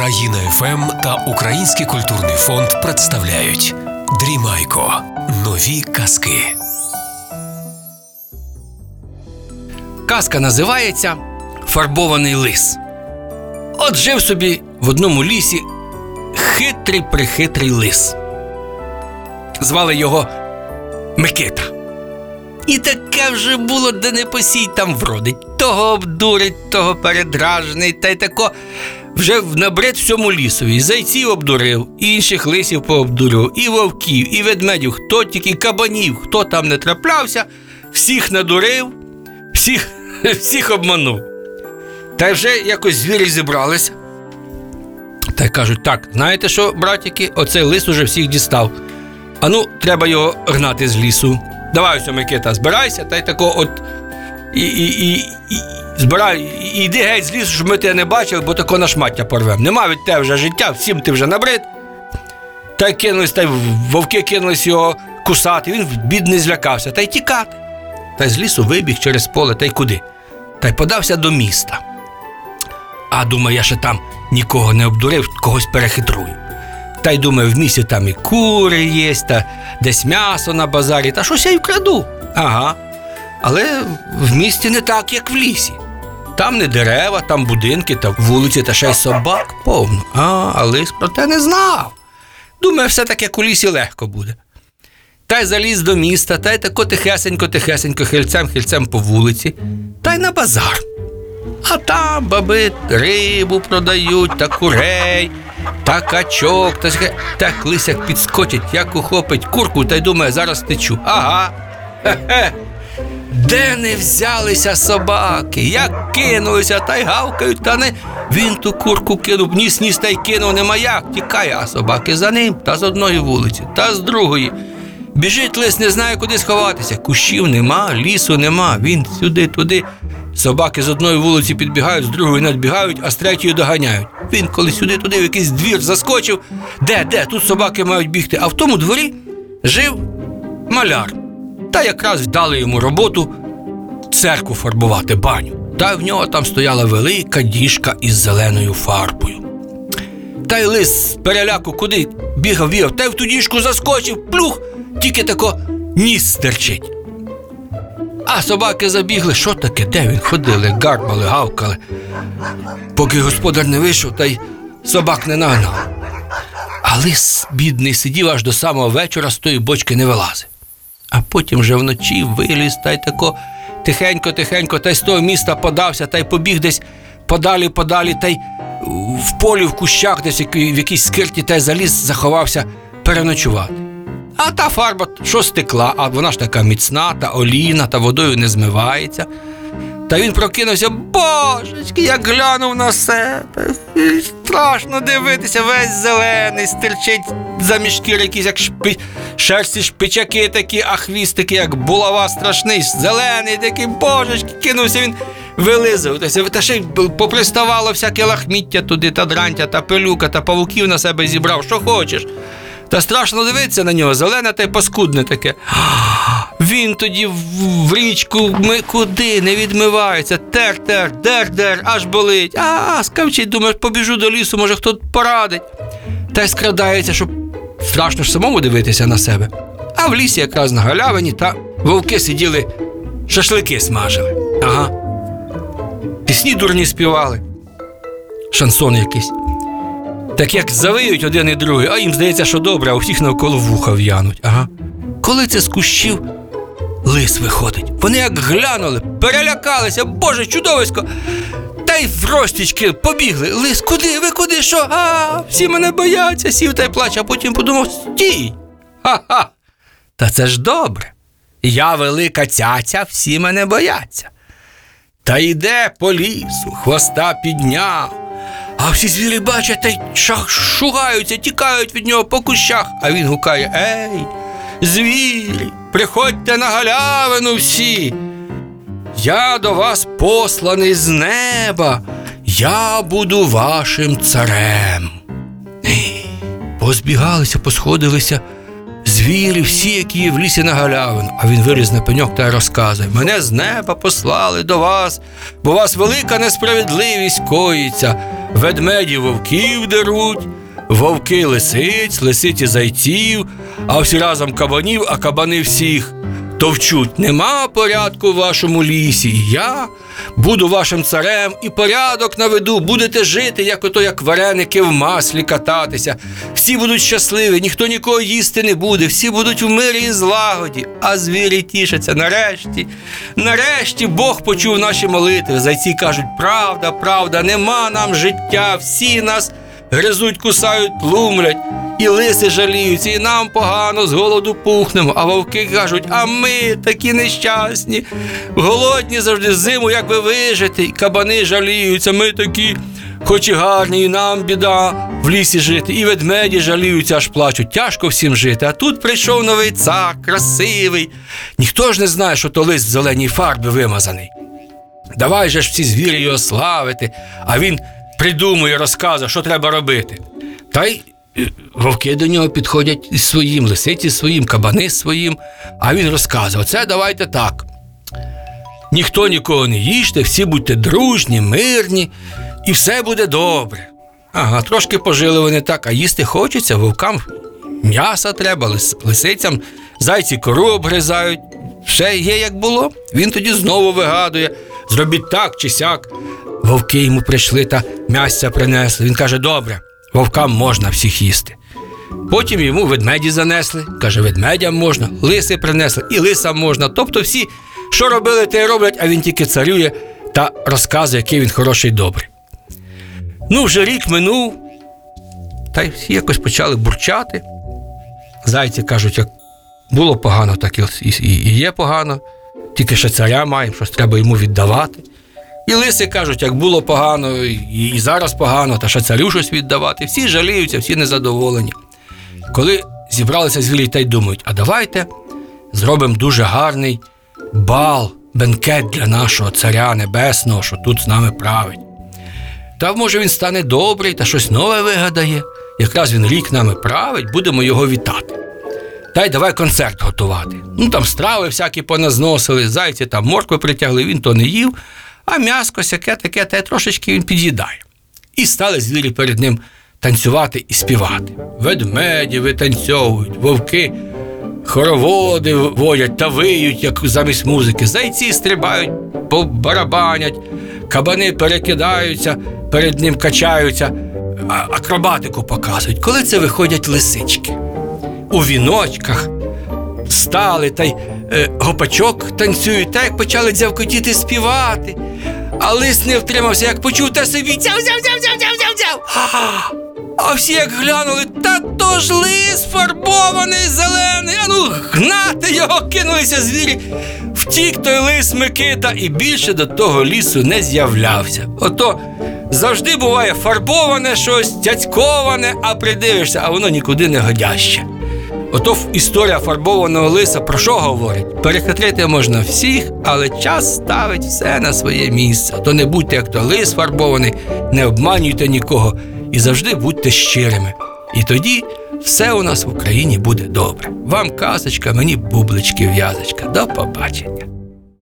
Країна ФМ та Український культурний фонд представляють Дрімайко. Нові казки. Казка називається Фарбований лис. От жив собі в одному лісі хитрий прихитрий лис. Звали його Микита. І таке вже було, де не посій, там вродить. Того обдурить, того передражнить, та й тако вже набред всьому лісові. Зайців обдурив, і інших лисів пообдурив, і вовків, і ведмедів, хто тільки кабанів, хто там не траплявся, всіх надурив, всіх, всіх обманув. Та вже якось звірі зібралися. Та й кажуть: так, знаєте що, братіки, оцей лис уже всіх дістав. Ану, треба його гнати з лісу. Давай ось, Микита, збирайся, та й тако от. І, і, і, і збирай, і йди геть з лісу, щоб ми тебе не бачили, бо тако на шмаття порвем. Нема від тебе вже життя, всім ти вже набрид. Та й кинулись, та й вовки кинулись його кусати. Він бідний злякався, та й тікати. Та й з лісу вибіг через поле, та й куди? Та й подався до міста. А думаю, я ще там нікого не обдурив, когось перехитрую. Та й думаю, в місті там і кури є, та десь м'ясо на базарі, та щось я й вкраду. Ага. Але в місті не так, як в лісі. Там не дерева, там будинки та вулиці, та ще й собак повно. А, а лис про те не знав. Думаю, все таки як у лісі легко буде. Та й заліз до міста, та й тако тихесенько, тихесенько, хильцем, хильцем по вулиці, та й на базар. А там баби рибу продають, та курей, та качок, та, так лисяк підскочить, як ухопить курку, та й думає, зараз течу. Ага. Хе-хе. Де не взялися собаки, як кинулися та й гавкають, та не він ту курку кинув, ніс ніс та й кинув, нема як, тікає, а собаки за ним, та з одної вулиці, та з другої. Біжить лис, не знає, куди сховатися. Кущів нема, лісу нема. Він сюди, туди. Собаки з одної вулиці підбігають, з другої надбігають, а з третьої доганяють. Він коли сюди, туди, в якийсь двір заскочив. Де, де? Тут собаки мають бігти. А в тому дворі жив маляр. Та якраз дали йому роботу церкву фарбувати баню. Та в нього там стояла велика діжка із зеленою фарбою. Та й лис з переляку куди бігав, бігав, та й в ту діжку заскочив, плюх, тільки тако ніс стерчить. А собаки забігли, що таке, де він ходили, гарбали, гавкали. Поки господар не вийшов, та й собак не нагнав. А лис, бідний, сидів аж до самого вечора з тої бочки не вилазив. А потім вже вночі виліз та й тако тихенько-тихенько, та й з того міста подався, та й побіг десь подалі, подалі, та й в полі, в кущах, десь в якійсь скирті, та й заліз, заховався переночувати. А та фарба що стекла, а вона ж така міцна, та олійна, та водою не змивається. Та він прокинувся, божечки, як глянув на себе. Страшно дивитися, весь зелений, стирчить заміж шкіри якісь, як шпи... шерсті шпичаки такі, а хвіст такий, як булава страшний, зелений такий, божечки, кинувся він вилизуватися. Та ще й поприставало всяке лахміття туди, та дрантя, та пилюка, та павуків на себе зібрав, що хочеш. Та страшно дивитися на нього, зелене та й паскудне таке. Він тоді в, річку ми куди не відмивається, тер-тер, дер-дер, аж болить. А, скавчить, думаєш, побіжу до лісу, може хто порадить. Та й скрадається, щоб страшно ж самому дивитися на себе. А в лісі якраз на галявині та вовки сиділи, шашлики смажили. Ага. Пісні дурні співали. Шансон якийсь. Так як завиють один і другий, а їм здається, що добре, а у всіх навколо вуха в'януть. Ага. Коли це з кущів лис виходить. Вони як глянули, перелякалися, боже, чудовисько. Та й в розтічки побігли. Лис, куди? Ви куди? Що? А, всі мене бояться, сів та й плаче, а потім подумав: стій. Ха-ха. Та це ж добре. Я велика цяця, всі мене бояться. Та йде по лісу, хвоста підняв. А всі звірі бачать та й шах- шугаються, тікають від нього по кущах. А він гукає: Ей, звірі, приходьте на галявину всі. Я до вас посланий з неба, я буду вашим царем. Позбігалися, посходилися звірі, всі, які є в лісі на галявину. А він виліз на пеньок та розказує: Мене з неба послали до вас, бо у вас велика несправедливість коїться. ведмеді вовків деруть, вовки лисиць, лисиці зайців, а всі разом кабанів, а кабани всіх. Товчуть, нема порядку в вашому лісі. Я буду вашим царем і порядок наведу. Будете жити, як ото, як вареники в маслі кататися. Всі будуть щасливі, ніхто нікого їсти не буде, всі будуть в мирі і злагоді, а звірі тішаться. Нарешті, нарешті Бог почув наші молитви. Зайці кажуть, правда, правда, нема нам життя, всі нас гризуть, кусають, тлумлять. І лиси жаліються, і нам погано з голоду пухнемо. А вовки кажуть, а ми такі нещасні, голодні завжди зиму, як би вижити. І кабани жаліються, ми такі, хоч і гарні, і нам біда в лісі жити. І ведмеді жаліються, аж плачуть. Тяжко всім жити. А тут прийшов новий цар, красивий. Ніхто ж не знає, що то лист в зеленій фарбі вимазаний. Давай же ж всі звірі його славити, а він придумує, розказує, що треба робити. Та й е, вовки до нього підходять із своїм, лисиці своїм, кабани своїм, а він розказує: оце давайте так. Ніхто нікого не їжте, всі будьте дружні, мирні, і все буде добре. Ага, трошки пожили вони так, а їсти хочеться, вовкам м'яса треба, лис- лисицям, зайці кору обгризають. Все є як було. Він тоді знову вигадує: зробіть так чи сяк. Вовки йому прийшли та м'ясця принесли. Він каже: добре, вовкам можна всіх їсти. Потім йому ведмеді занесли. Каже, ведмедям можна, лиси принесли, і лисам можна. Тобто всі, що робили, те й роблять, а він тільки царює та розказує, який він хороший і добрий. Ну, вже рік минув, та й всі якось почали бурчати. Зайці кажуть, як було погано, так і, є погано, тільки ще царя маємо, щось треба йому віддавати. І лиси кажуть, як було погано, і, зараз погано, та ще царю щось віддавати. Всі жаліються, всі незадоволені. Коли зібралися звірі та й думають, а давайте зробимо дуже гарний бал, бенкет для нашого царя небесного, що тут з нами править. Та може він стане добрий та щось нове вигадає. Якраз він рік нами править, будемо його вітати. Та й давай концерт готувати. Ну там страви всякі поназносили, зайці там моркви притягли, він то не їв, а м'яско сяке таке, та й трошечки він під'їдає. І стали звірі перед ним танцювати і співати. Ведмеді витанцьовують, вовки хороводи водять та виють, як замість музики. Зайці стрибають, барабанять, кабани перекидаються, перед ним качаються, акробатику показують. Коли це виходять лисички у віночках, стали та й е, гопачок танцюють, так як почали дзявкотіти співати. А лис не втримався, як почув та собі дзяв, дзяв, дзяв, дзяв, дзяв, дзяв, дзяв. А всі як глянули, та то ж лис фарбований зелений, а ну гнати його кинулися звірі. Втік той лис Микита і більше до того лісу не з'являвся. Ото завжди буває фарбоване щось, цяцьковане, а придивишся, а воно нікуди не годяще. Ото історія фарбованого лиса про що говорить? Перехитрити можна всіх, але час ставить все на своє місце. То не будьте як то лис фарбований, не обманюйте нікого і завжди будьте щирими. І тоді все у нас в Україні буде добре. Вам казочка, мені бублички в'язочка. До побачення.